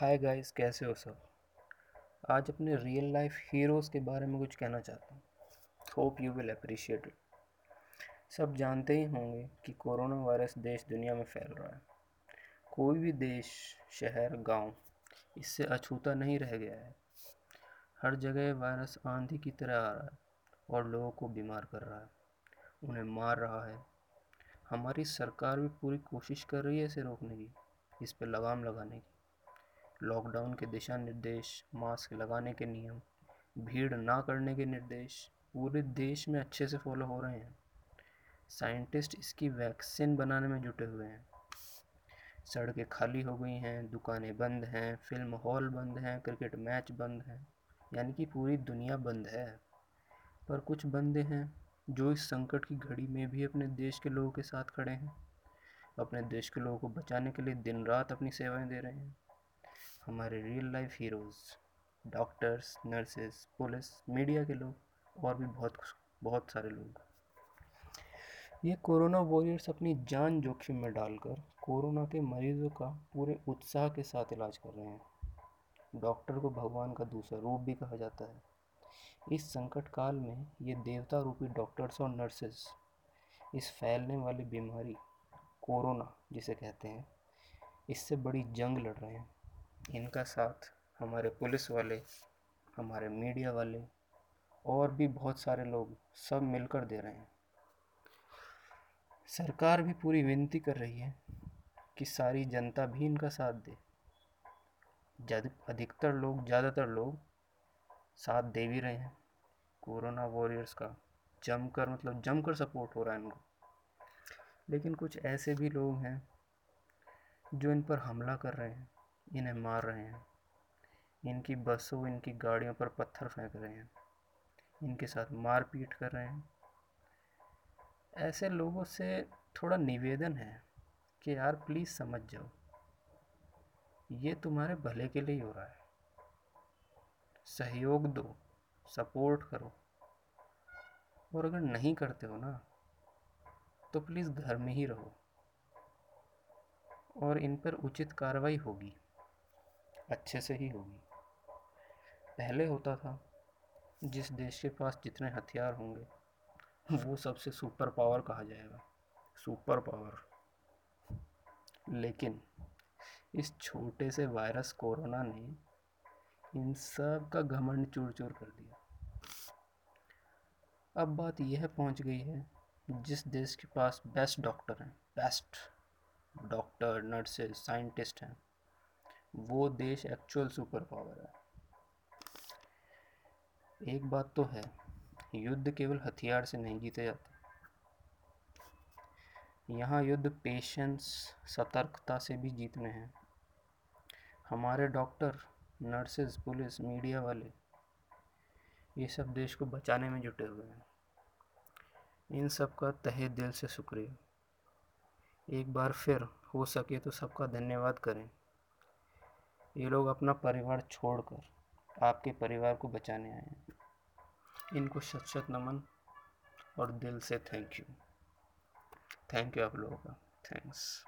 Hi guys कैसे हो सब? आज अपने रियल लाइफ हीरोज़ के बारे में कुछ कहना चाहता हूँ। Hope you will appreciate it सब जानते ही होंगे कि कोरोना वायरस देश दुनिया में फैल रहा है। कोई भी देश, शहर, गाँव इससे अछूता नहीं रह गया है। हर जगह वायरस आंधी की तरह आ रहा है और लोगों को बीमार कर रहा है। उन्हें मार रहा है। हमारी सरकार भी पूरी कोशिश कर रही है इसे रोकने की, इस पर लगाम लगाने की। लॉकडाउन के दिशा निर्देश मास्क लगाने के नियम, भीड़ ना करने के निर्देश पूरे देश में अच्छे से फॉलो हो रहे हैं। साइंटिस्ट इसकी वैक्सीन बनाने में जुटे हुए हैं। सड़कें खाली हो गई हैं, दुकानें बंद हैं, फ़िल्म हॉल बंद हैं, क्रिकेट मैच बंद हैं, यानी कि पूरी दुनिया बंद है। पर कुछ बंदे हैं जो इस संकट की घड़ी में भी अपने देश के लोगों के साथ खड़े हैं। अपने देश के लोगों को बचाने के लिए दिन रात अपनी सेवाएँ दे रहे हैं। हमारे real life heroes doctors nurses police media के लोग, और भी बहुत बहुत सारे लोग। ये कोरोना वॉरियर्स अपनी जान जोखिम में डालकर कोरोना के मरीजों का पूरे उत्साह के साथ इलाज कर रहे हैं। डॉक्टर को भगवान का दूसरा रूप भी कहा जाता है। इस संकट काल में ये देवता रूपी डॉक्टर्स और नर्सेस इस फैलने वाली बीमारी कोरोना जिसे कहते हैं, इससे बड़ी जंग लड़ रहे हैं। इनका साथ हमारे पुलिस वाले, हमारे मीडिया वाले और भी बहुत सारे लोग सब मिलकर दे रहे हैं। सरकार भी पूरी विनती कर रही है कि सारी जनता भी इनका साथ दे। अधिकतर लोग, ज़्यादातर लोग साथ दे भी रहे हैं। कोरोना वॉरियर्स का जमकर मतलब जमकर सपोर्ट हो रहा है इनको। लेकिन कुछ ऐसे भी लोग हैं जो इन पर हमला कर रहे हैं। इन्हें मार रहे हैं। इनकी बसों, इनकी गाड़ियों पर पत्थर फेंक रहे हैं। इनके साथ मारपीट कर रहे हैं। ऐसे लोगों से थोड़ा निवेदन है कि यार प्लीज़ समझ जाओ। ये तुम्हारे भले के लिए ही हो रहा है। सहयोग दो सपोर्ट करो। और अगर नहीं करते हो ना तो प्लीज़ घर में ही रहो। और इन पर उचित कार्रवाई होगी। अच्छे से ही होगी। पहले होता था, जिस देश के पास जितने हथियार होंगे, वो सबसे सुपर पावर कहा जाएगा। सुपर पावर लेकिन इस छोटे से वायरस कोरोना ने इन सब का घमंड चूर चूर कर दिया। अब बात यह पहुँच गई है, जिस देश के पास बेस्ट डॉक्टर हैं। बेस्ट डॉक्टर नर्सेज साइंटिस्ट हैं। वो देश एक्चुअल सुपर पावर है। एक बात तो है, युद्ध केवल हथियार से नहीं जीते जाते। यहाँ युद्ध पेशेंस सतर्कता से भी जीतने हैं। हमारे डॉक्टर नर्सेज पुलिस मीडिया वाले, ये सब देश को बचाने में जुटे हुए हैं। इन सब का तहे दिल से शुक्रिया। एक बार फिर हो सके तो सबका धन्यवाद करें। ये लोग अपना परिवार छोड़कर आपके परिवार को बचाने आए हैं। इनको शत शत नमन और दिल से थैंक यू थैंक यू आप लोगों का। थैंक्स